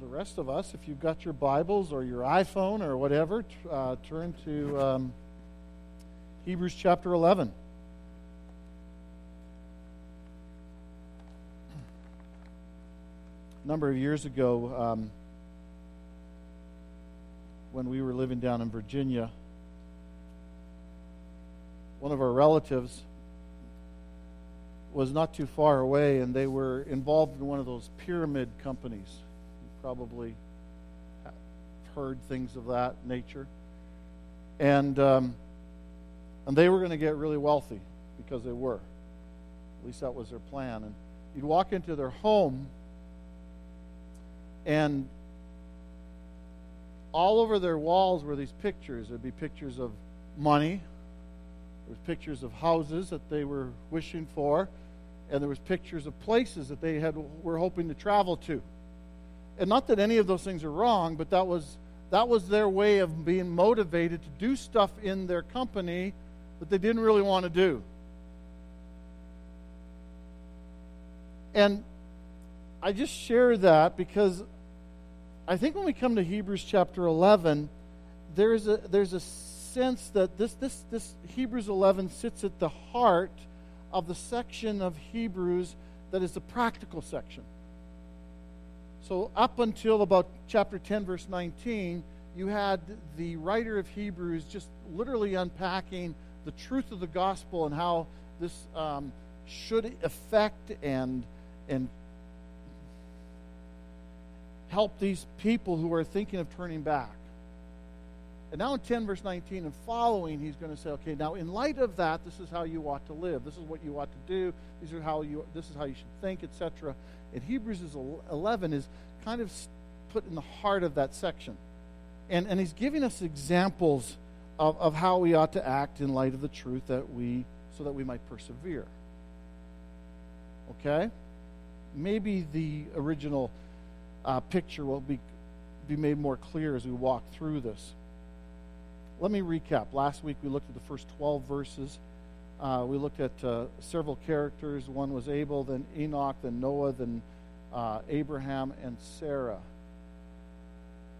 the rest of us, if you've got your Bibles or your iPhone or whatever, uh, turn to um, Hebrews chapter 11. A number of years ago, um, when we were living down in Virginia, one of our relatives was not too far away, and they were involved in one of those pyramid companies. Probably heard things of that nature. And, um, and they were going to get really wealthy because they were. At least that was their plan. And you'd walk into their home, and all over their walls were these pictures. There'd be pictures of money, there was pictures of houses that they were wishing for, and there was pictures of places that they had were hoping to travel to. And not that any of those things are wrong, but that was that was their way of being motivated to do stuff in their company that they didn't really want to do. And I just share that because I think when we come to Hebrews chapter 11, there's a, there's a sense that this, this, this Hebrews 11 sits at the heart of the section of Hebrews that is the practical section. So, up until about chapter 10, verse 19, you had the writer of Hebrews just literally unpacking the truth of the gospel and how this um, should affect and, and help these people who are thinking of turning back. And now in 10, verse 19 and following, he's going to say, okay, now in light of that, this is how you ought to live. This is what you ought to do. These are how you, this is how you should think, etc. And Hebrews 11 is kind of put in the heart of that section. And, and he's giving us examples of, of how we ought to act in light of the truth that we, so that we might persevere. Okay? Maybe the original uh, picture will be, be made more clear as we walk through this let me recap. Last week we looked at the first 12 verses. Uh, we looked at uh, several characters. One was Abel, then Enoch, then Noah, then uh, Abraham, and Sarah.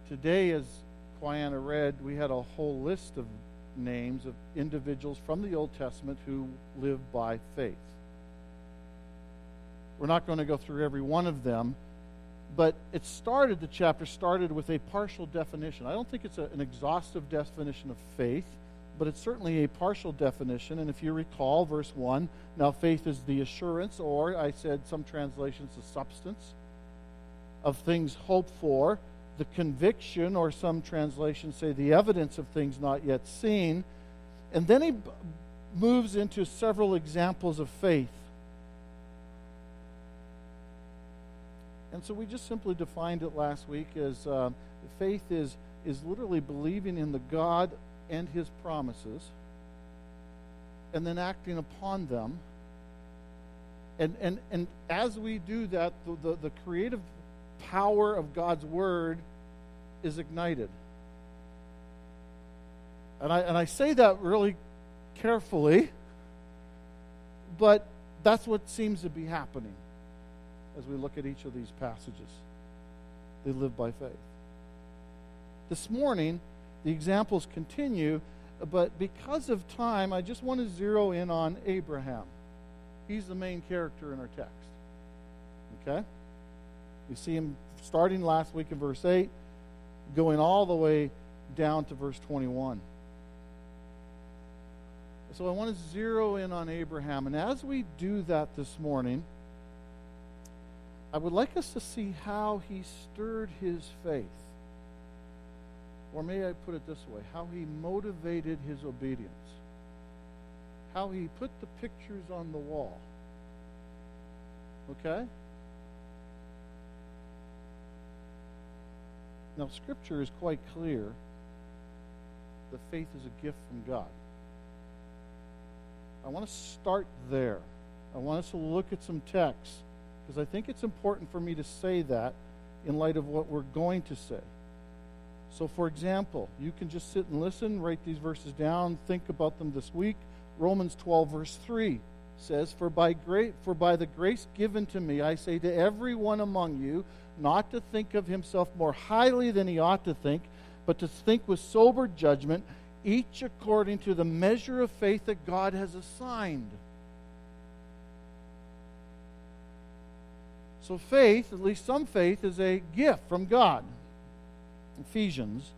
Today, as Quiana read, we had a whole list of names of individuals from the Old Testament who lived by faith. We're not going to go through every one of them but it started, the chapter started with a partial definition. I don't think it's a, an exhaustive definition of faith, but it's certainly a partial definition. And if you recall, verse 1 now faith is the assurance, or I said some translations, the substance of things hoped for, the conviction, or some translations say the evidence of things not yet seen. And then he moves into several examples of faith And so we just simply defined it last week as uh, faith is, is literally believing in the God and his promises and then acting upon them. And, and, and as we do that, the, the, the creative power of God's word is ignited. And I, and I say that really carefully, but that's what seems to be happening as we look at each of these passages. They live by faith. This morning, the examples continue, but because of time, I just want to zero in on Abraham. He's the main character in our text. Okay? We see him starting last week in verse 8, going all the way down to verse 21. So I want to zero in on Abraham. And as we do that this morning, I would like us to see how he stirred his faith. Or may I put it this way how he motivated his obedience. How he put the pictures on the wall. Okay? Now, Scripture is quite clear that faith is a gift from God. I want to start there. I want us to look at some texts because I think it's important for me to say that in light of what we're going to say. So, for example, you can just sit and listen, write these verses down, think about them this week. Romans 12, verse 3 says, for by, gra- for by the grace given to me, I say to everyone among you, not to think of himself more highly than he ought to think, but to think with sober judgment, each according to the measure of faith that God has assigned. So, faith, at least some faith, is a gift from God. Ephesians,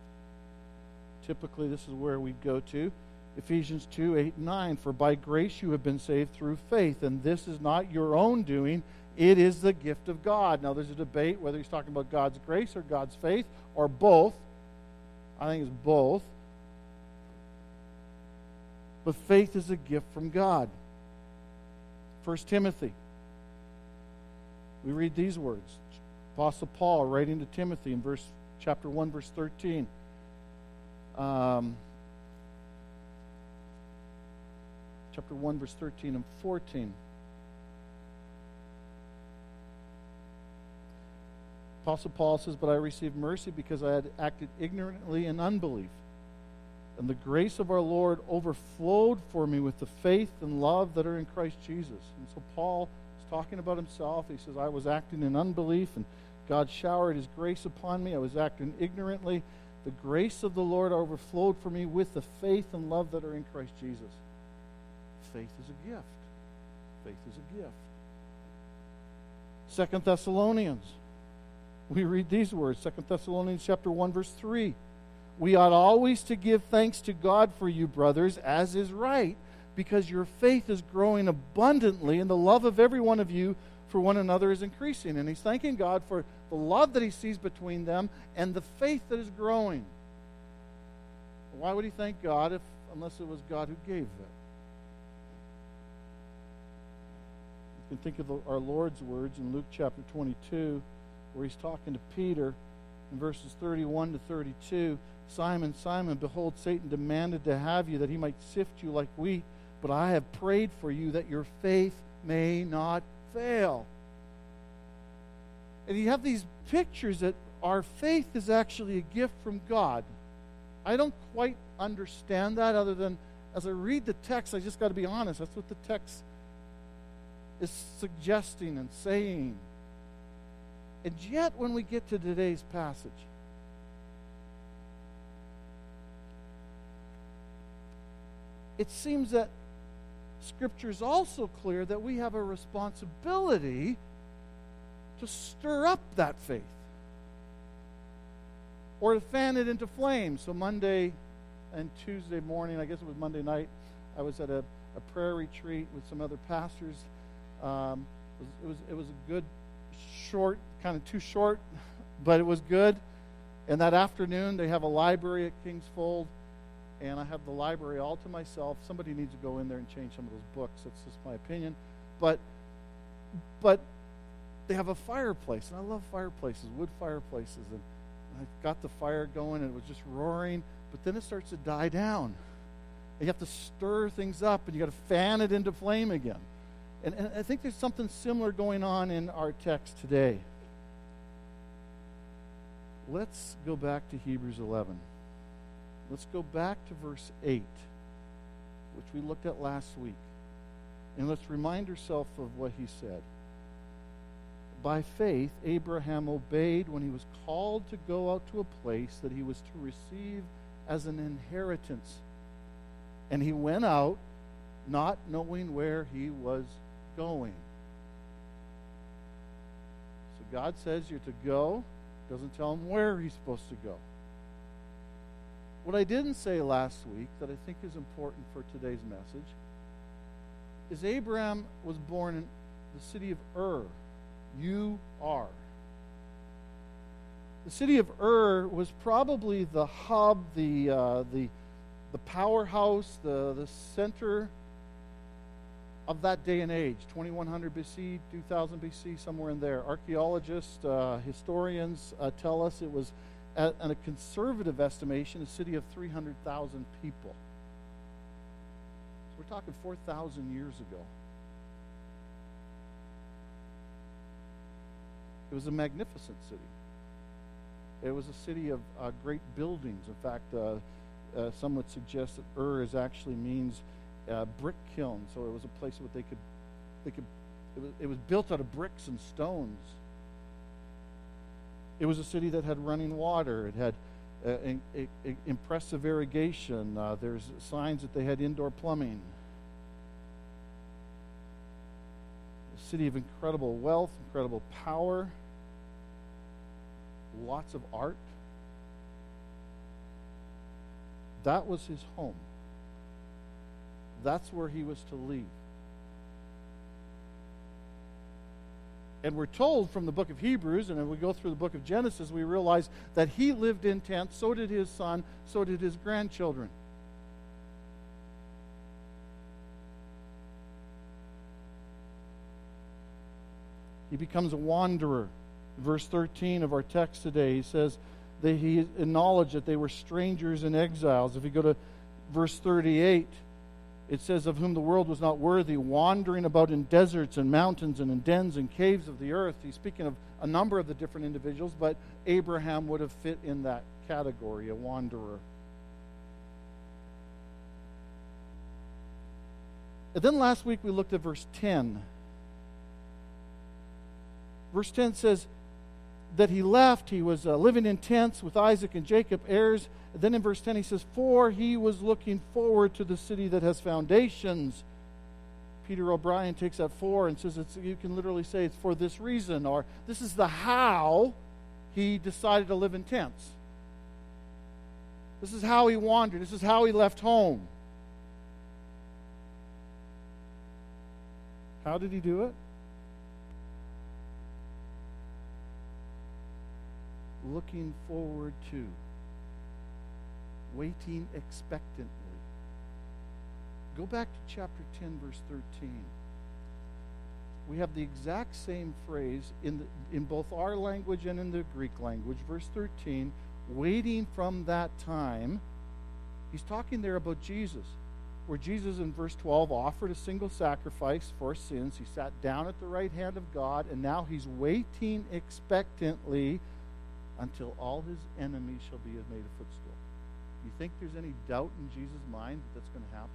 typically, this is where we go to. Ephesians 2 8 and 9. For by grace you have been saved through faith, and this is not your own doing, it is the gift of God. Now, there's a debate whether he's talking about God's grace or God's faith, or both. I think it's both. But faith is a gift from God. 1 Timothy. We read these words. Apostle Paul writing to Timothy in verse chapter 1, verse 13. Um, chapter 1, verse 13 and 14. Apostle Paul says, But I received mercy because I had acted ignorantly in unbelief. And the grace of our Lord overflowed for me with the faith and love that are in Christ Jesus. And so Paul talking about himself. He says, I was acting in unbelief, and God showered his grace upon me. I was acting ignorantly. The grace of the Lord overflowed for me with the faith and love that are in Christ Jesus faith is a gift. Faith is a gift. Second Thessalonians. We read these words, Second Thessalonians chapter 1, verse 3. We ought always to give thanks to God for you, brothers, as is right, because your faith is growing abundantly, and the love of every one of you for one another is increasing. And he's thanking God for the love that he sees between them and the faith that is growing. Why would he thank God if unless it was God who gave it? You can think of our Lord's words in Luke chapter 22, where he's talking to Peter in verses 31 to 32. Simon, Simon, behold, Satan demanded to have you that he might sift you like wheat, but I have prayed for you that your faith may not fail. And you have these pictures that our faith is actually a gift from God. I don't quite understand that other than as I read the text, I just got to be honest. That's what the text is suggesting and saying. And yet, when we get to today's passage, it seems that Scripture is also clear that we have a responsibility to stir up that faith or to fan it into flame. So, Monday and Tuesday morning, I guess it was Monday night, I was at a, a prayer retreat with some other pastors um, it, was, it was a good, short, kind of too short, but it was good. And that afternoon, they have a library at King's Fold, and I have the library all to myself. Somebody needs to go in there and change some of those books. That's just my opinion. But, but they have a fireplace, and I love fireplaces, wood fireplaces. And I got the fire going, and it was just roaring, but then it starts to die down. You have to stir things up, and you got to fan it into flame again. And, and I think there's something similar going on in our text today. Let's go back to Hebrews 11. Let's go back to verse 8, which we looked at last week. And let's remind ourselves of what he said. By faith, Abraham obeyed when he was called to go out to a place that he was to receive as an inheritance. And he went out not knowing where he was going. So God says you're to go, doesn't tell him where he's supposed to go. What I didn't say last week that I think is important for today's message is Abraham was born in the city of Ur. You are. The city of Ur was probably the hub, the, uh, the, the powerhouse, the, the center of that day and age 2100 BC, 2000 BC, somewhere in there. Archaeologists, uh, historians uh, tell us it was, at, a conservative estimation, a city of 300,000 people. So we're talking 4,000 years ago. It was a magnificent city. It was a city of uh, great buildings. In fact, uh, uh, some would suggest that Ur is actually means uh, brick kiln, so it was a place where they could they could, it, was, it was built out of bricks and stones. It was a city that had running water. It had uh, in, in, impressive irrigation. Uh, there's signs that they had indoor plumbing. A city of incredible wealth, incredible power, lots of art. That was his home. That's where he was to leave. And we're told from the book of Hebrews, and if we go through the book of Genesis, we realize that he lived in tents, so did his son, so did his grandchildren. He becomes a wanderer. Verse 13 of our text today, he says that he acknowledged that they were strangers and exiles. If you go to verse 38, it says, Of whom the world was not worthy, wandering about in deserts and mountains and in dens and caves of the earth. He's speaking of a number of the different individuals, but Abraham would have fit in that category, a wanderer. And then last week we looked at verse 10. Verse 10 says, that he left, he was uh, living in tents with Isaac and Jacob, heirs. Then in verse 10, he says, For he was looking forward to the city that has foundations. Peter O'Brien takes that for and says, it's, you can literally say it's for this reason, or this is the how he decided to live in tents. This is how he wandered. This is how he left home. How did he do it? looking forward to, waiting expectantly. Go back to chapter 10, verse 13. We have the exact same phrase in, the, in both our language and in the Greek language. Verse 13, waiting from that time. He's talking there about Jesus, where Jesus in verse 12 offered a single sacrifice for sins. He sat down at the right hand of God, and now he's waiting expectantly until all his enemies shall be made a footstool. You think there's any doubt in Jesus' mind that that's going to happen?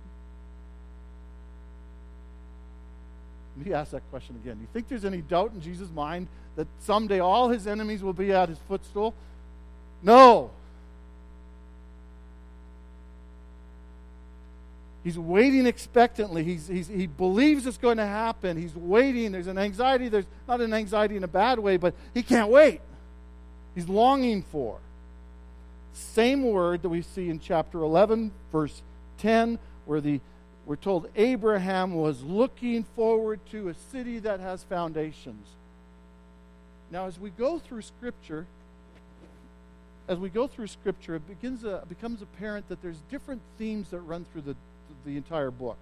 Let me ask that question again. Do you think there's any doubt in Jesus' mind that someday all his enemies will be at his footstool? No. He's waiting expectantly. He's, he's, he believes it's going to happen. He's waiting. There's an anxiety. There's not an anxiety in a bad way, but he can't wait. He's longing for. Same word that we see in chapter 11, verse 10, where the, we're told Abraham was looking forward to a city that has foundations. Now, as we go through Scripture, as we go through Scripture, it begins a, becomes apparent that there's different themes that run through the, the entire book.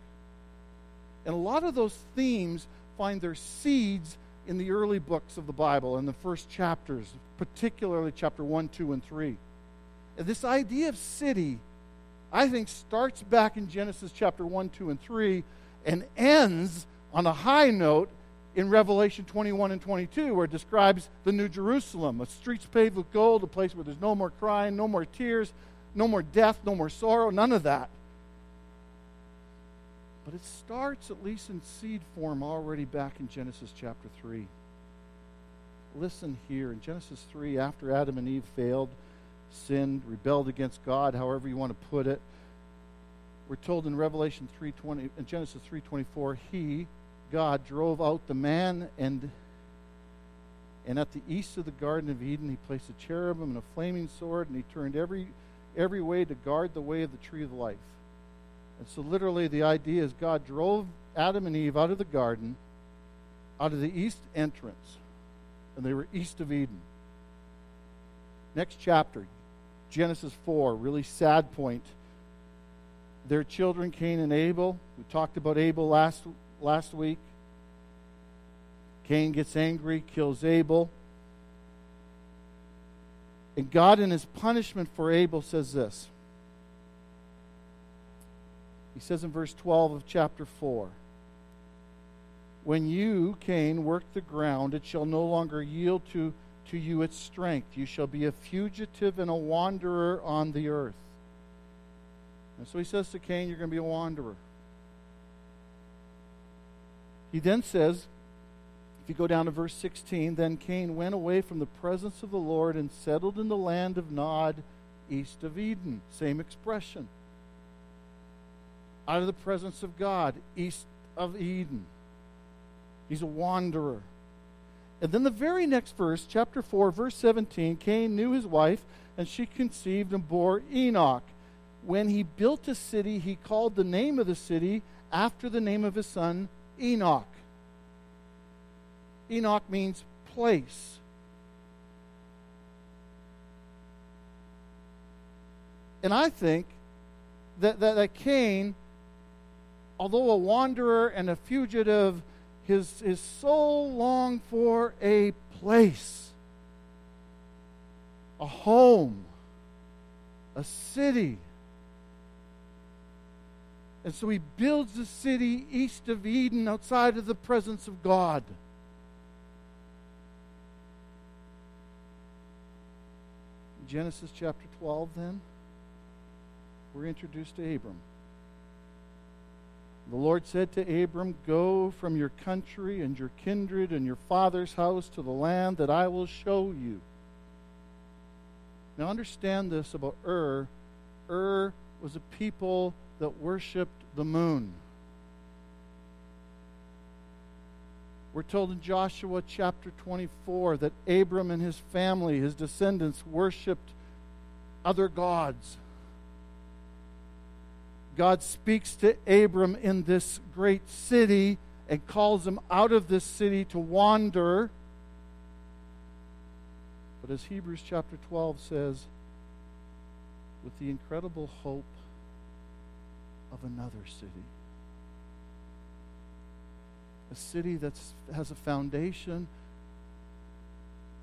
And a lot of those themes find their seeds in the early books of the Bible, in the first chapters, particularly chapter 1, 2, and 3. This idea of city, I think, starts back in Genesis chapter 1, 2, and 3 and ends on a high note in Revelation 21 and 22, where it describes the New Jerusalem, a streets paved with gold, a place where there's no more crying, no more tears, no more death, no more sorrow, none of that. But it starts, at least in seed form, already back in Genesis chapter 3. Listen here. In Genesis 3, after Adam and Eve failed, sinned, rebelled against God, however you want to put it, we're told in Revelation 3:20 in Genesis 3:24, he God drove out the man and and at the east of the garden of Eden he placed a cherubim and a flaming sword and he turned every every way to guard the way of the tree of life. And so, literally, the idea is God drove Adam and Eve out of the garden, out of the east entrance, and they were east of Eden. Next chapter, Genesis 4, really sad point. Their children, Cain and Abel. We talked about Abel last, last week. Cain gets angry, kills Abel. And God, in his punishment for Abel, says this he says in verse 12 of chapter 4 When you, Cain, work the ground, it shall no longer yield to, to you its strength. You shall be a fugitive and a wanderer on the earth. And so he says to Cain, You're going to be a wanderer. He then says, if you go down to verse 16, then Cain went away from the presence of the Lord and settled in the land of Nod, east of Eden. Same expression. Out of the presence of God, east of Eden. He's a wanderer. And then the very next verse, chapter 4, verse 17 Cain knew his wife, and she conceived and bore Enoch. When he built a city, he called the name of the city after the name of his son, Enoch. Enoch means place. And I think that, that, that Cain, although a wanderer and a fugitive, his, his soul longed for a place, a home, a city. And so he builds a city east of Eden outside of the presence of God. Genesis chapter 12, then, we're introduced to Abram. The Lord said to Abram, Go from your country and your kindred and your father's house to the land that I will show you. Now, understand this about Ur. Ur was a people that worshiped the moon. We're told in Joshua chapter 24 that Abram and his family, his descendants, worshiped other gods. God speaks to Abram in this great city and calls him out of this city to wander. But as Hebrews chapter 12 says, with the incredible hope of another city. A city that has a foundation,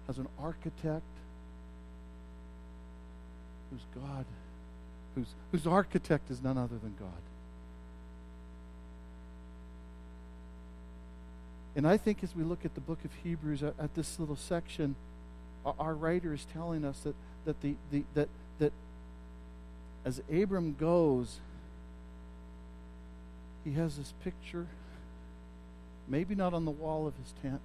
has an architect, whose God whose, whose architect is none other than God. And I think as we look at the book of Hebrews, at, at this little section, our, our, writer is telling us that, that, the, the, that, that as Abram goes, he has this picture, maybe not on the wall of his tent,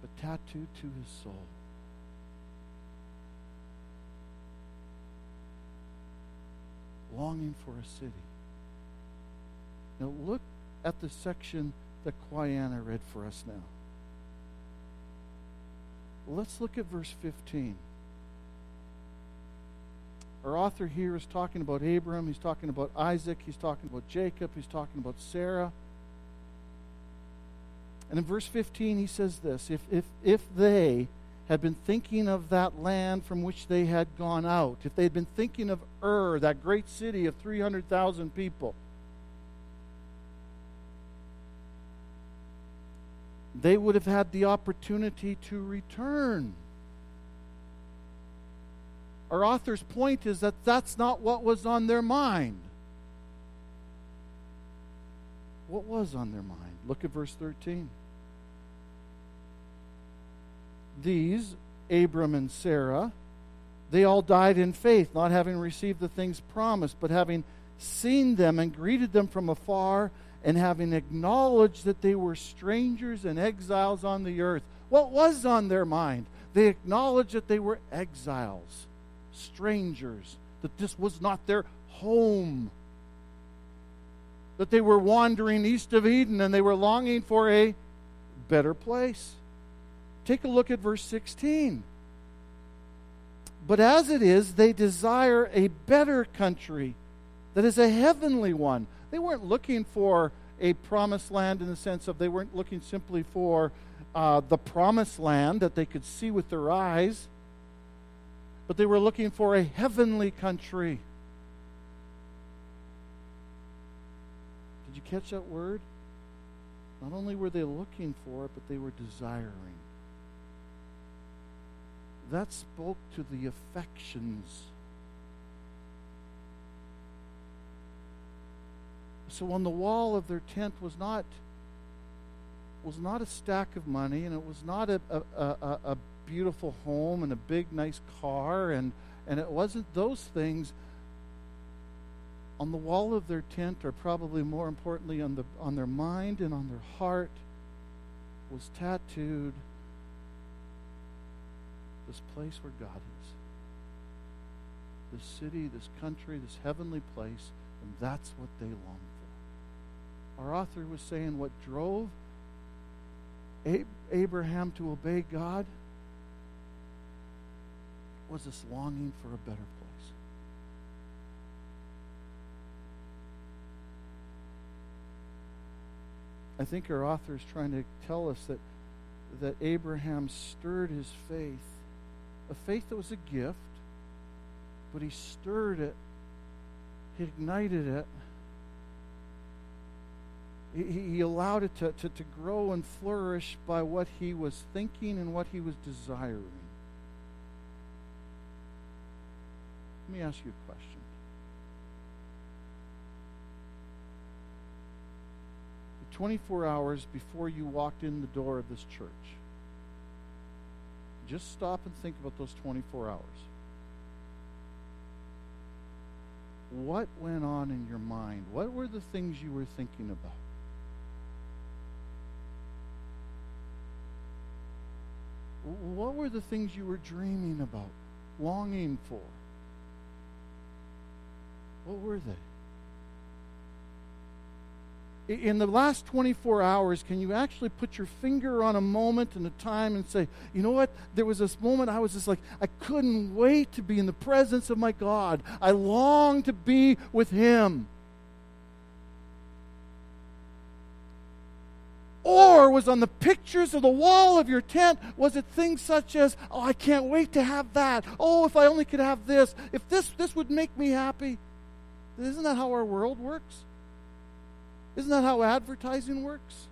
but tattooed to his soul. Longing for a city. Now look at the section that Quiana read for us now. Let's look at verse 15. Our author here is talking about Abram, he's talking about Isaac, he's talking about Jacob, he's talking about Sarah. And in verse 15, he says this if, if, if they, had been thinking of that land from which they had gone out, if they had been thinking of Ur, that great city of 300,000 people, they would have had the opportunity to return. Our author's point is that that's not what was on their mind. What was on their mind? Look at verse 13 these, Abram and Sarah, they all died in faith, not having received the things promised, but having seen them and greeted them from afar, and having acknowledged that they were strangers and exiles on the earth. What was on their mind? They acknowledged that they were exiles, strangers, that this was not their home, that they were wandering east of Eden and they were longing for a better place. Take a look at verse 16. But as it is, they desire a better country that is a heavenly one. They weren't looking for a promised land in the sense of they weren't looking simply for uh, the promised land that they could see with their eyes, but they were looking for a heavenly country. Did you catch that word? Not only were they looking for it, but they were desiring that spoke to the affections. So on the wall of their tent was not was not a stack of money, and it was not a, a, a, a beautiful home and a big nice car, and and it wasn't those things. on the wall of their tent, or probably more importantly on, the, on their mind and on their heart, was tattooed this place where God is. This city, this country, this heavenly place, and that's what they long for. Our author was saying what drove Abraham to obey God was this longing for a better place. I think our author is trying to tell us that, that Abraham stirred his faith, a faith that was a gift, but he stirred it, he ignited it, he, he allowed it to, to, to grow and flourish by what he was thinking and what he was desiring. Let me ask you a question. 24 hours before you walked in the door of this church. Just stop and think about those 24 hours. What went on in your mind? What were the things you were thinking about? What were the things you were dreaming about, longing for? What were they? In the last 24 hours, can you actually put your finger on a moment and a time and say, you know what? There was this moment I was just like, I couldn't wait to be in the presence of my God. I long to be with Him. Or was on the pictures of the wall of your tent, was it things such as, oh, I can't wait to have that. Oh, if I only could have this. If this, this would make me happy. Isn't that how our world works? Isn't that how advertising works?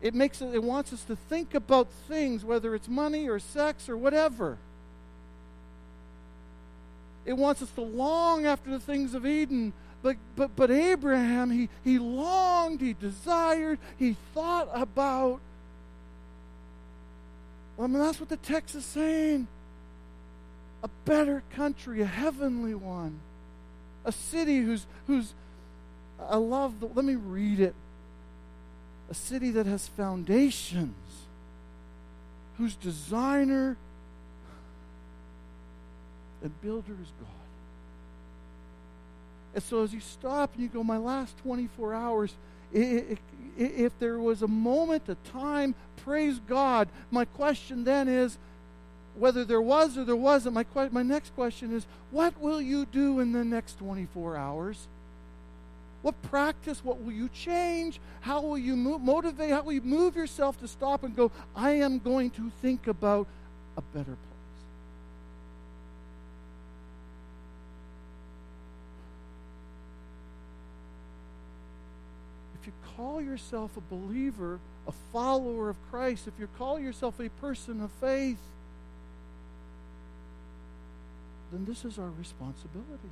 It makes it, it wants us to think about things, whether it's money or sex or whatever. It wants us to long after the things of Eden. But, but, but Abraham, he, he longed, he desired, he thought about. Well, I mean, that's what the text is saying. A better country, a heavenly one. A city whose, whose, I love the, let me read it. A city that has foundations, whose designer and builder is God. And so as you stop and you go, my last 24 hours, if there was a moment, a time, praise God. My question then is, whether there was or there wasn't, my, my next question is, what will you do in the next 24 hours? What practice? What will you change? How will you move, motivate? How will you move yourself to stop and go, I am going to think about a better place? If you call yourself a believer, a follower of Christ, if you call yourself a person of faith, then this is our responsibility.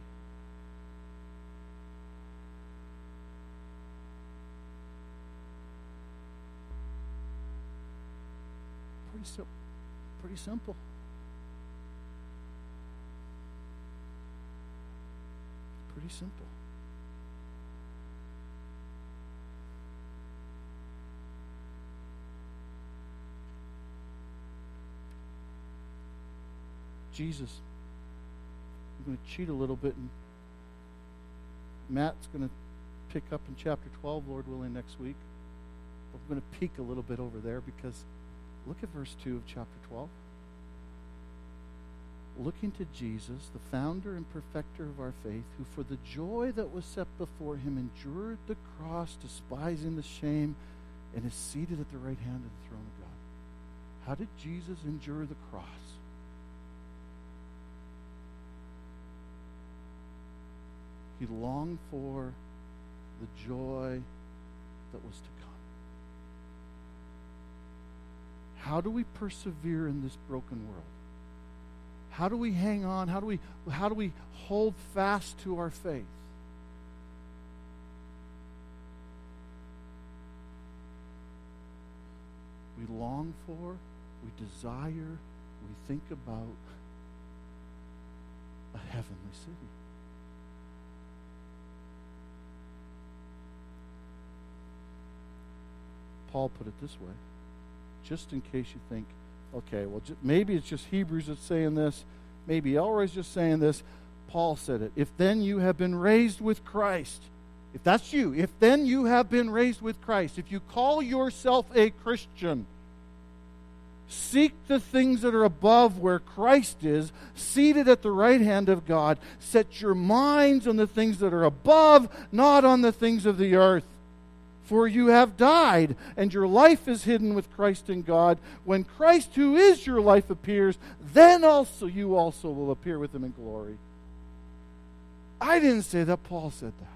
Sim- pretty simple. Pretty simple. Jesus. I'm going to cheat a little bit, and Matt's going to pick up in chapter 12, Lord willing, next week. I'm going to peek a little bit over there because Look at verse 2 of chapter 12. Looking to Jesus, the founder and perfecter of our faith, who for the joy that was set before him endured the cross, despising the shame, and is seated at the right hand of the throne of God. How did Jesus endure the cross? He longed for the joy that was to come. How do we persevere in this broken world? How do we hang on? How do we, how do we hold fast to our faith? We long for, we desire, we think about a heavenly city. Paul put it this way just in case you think, okay, well, maybe it's just Hebrews that's saying this, maybe Elroy's just saying this. Paul said it. If then you have been raised with Christ, if that's you, if then you have been raised with Christ, if you call yourself a Christian, Seek the things that are above where Christ is, seated at the right hand of God. Set your minds on the things that are above, not on the things of the earth. For you have died, and your life is hidden with Christ in God. When Christ, who is your life, appears, then also you also will appear with him in glory. I didn't say that, Paul said that.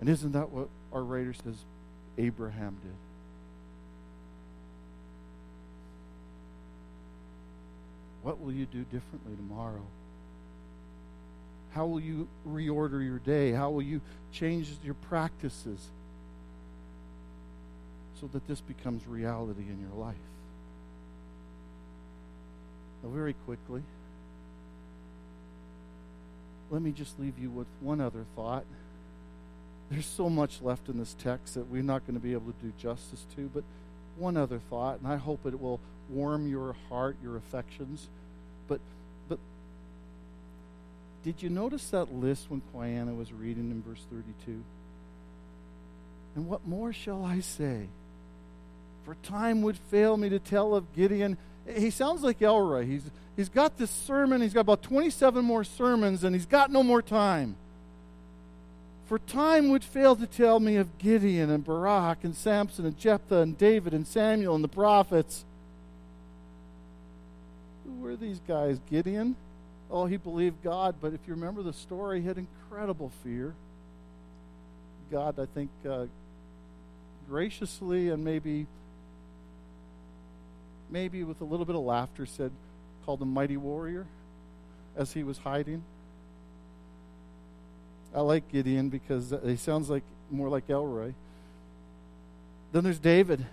And isn't that what our writer says Abraham did? What will you do differently tomorrow? How will you reorder your day? How will you change your practices so that this becomes reality in your life? Now, very quickly, let me just leave you with one other thought. There's so much left in this text that we're not going to be able to do justice to, but one other thought, and I hope it will warm your heart, your affections. But but did you notice that list when Quiana was reading in verse 32? And what more shall I say? For time would fail me to tell of Gideon. He sounds like Elroy. He's, he's got this sermon. He's got about 27 more sermons, and he's got no more time. For time would fail to tell me of Gideon and Barak and Samson and Jephthah and David and Samuel and the prophets. Who were these guys? Gideon? Oh, he believed God, but if you remember the story, he had incredible fear. God, I think, uh, graciously and maybe maybe with a little bit of laughter said called him mighty warrior as he was hiding I like Gideon because he sounds like more like Elroy. Then there's David.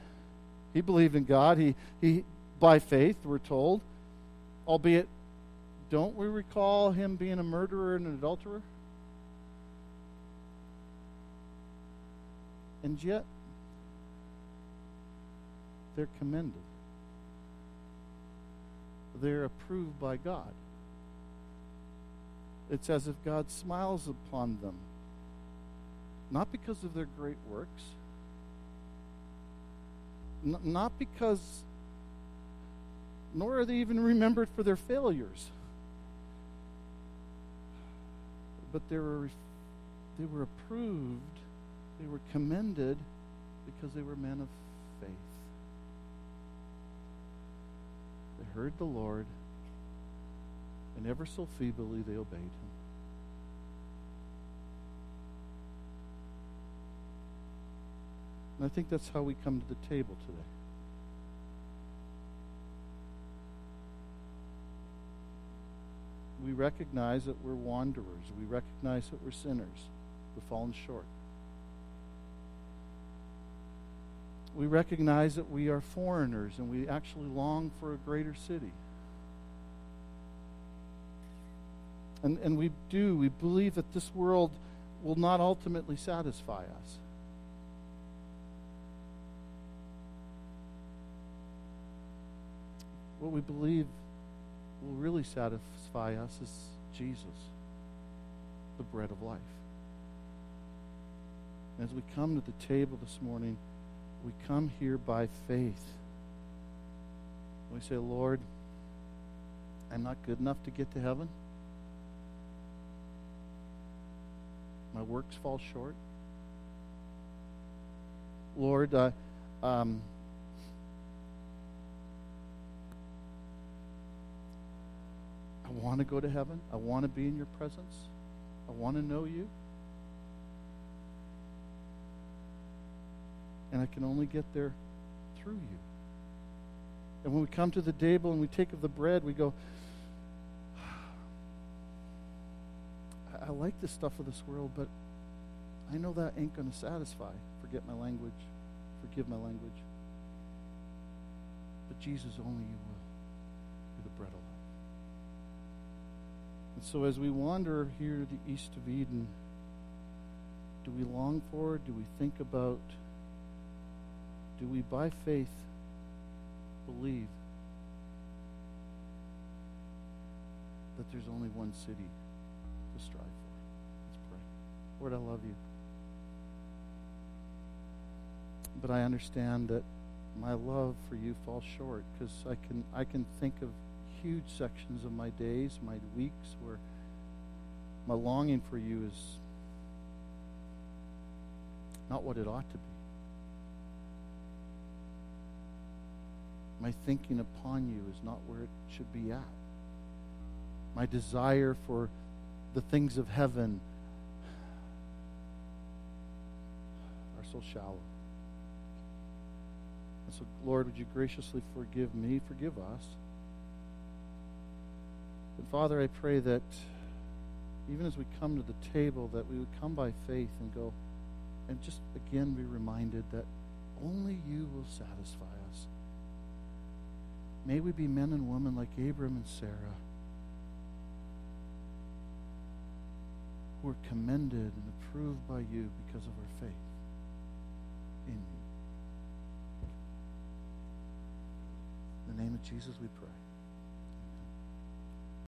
He believed in God. He he by faith, we're told. Albeit, don't we recall him being a murderer and an adulterer? And yet, they're commended. They're approved by God. It's as if God smiles upon them. Not because of their great works, N- not because, nor are they even remembered for their failures. But they were, they were approved, they were commended because they were men of faith. They heard the Lord and ever so feebly they obeyed him. And I think that's how we come to the table today. Recognize that we're wanderers. We recognize that we're sinners. We've fallen short. We recognize that we are foreigners and we actually long for a greater city. And, and we do. We believe that this world will not ultimately satisfy us. What we believe will really satisfy us is Jesus, the bread of life. As we come to the table this morning, we come here by faith. We say, Lord, I'm not good enough to get to heaven. My works fall short. Lord, uh, um, want to go to heaven. I want to be in your presence. I want to know you. And I can only get there through you. And when we come to the table and we take of the bread, we go, I like the stuff of this world, but I know that ain't going to satisfy. Forget my language. Forgive my language. But Jesus, only you will. You're the bread of life. And so as we wander here to the east of Eden, do we long for? Do we think about? Do we, by faith, believe that there's only one city to strive for? Let's pray. Lord, I love you. But I understand that my love for you falls short because I can I can think of huge sections of my days, my weeks where my longing for you is not what it ought to be. My thinking upon you is not where it should be at. My desire for the things of heaven are so shallow. And so, Lord, would you graciously forgive me, forgive us? Father, I pray that even as we come to the table, that we would come by faith and go, and just again be reminded that only you will satisfy us. May we be men and women like Abram and Sarah who are commended and approved by you because of our faith in you. In the name of Jesus we pray.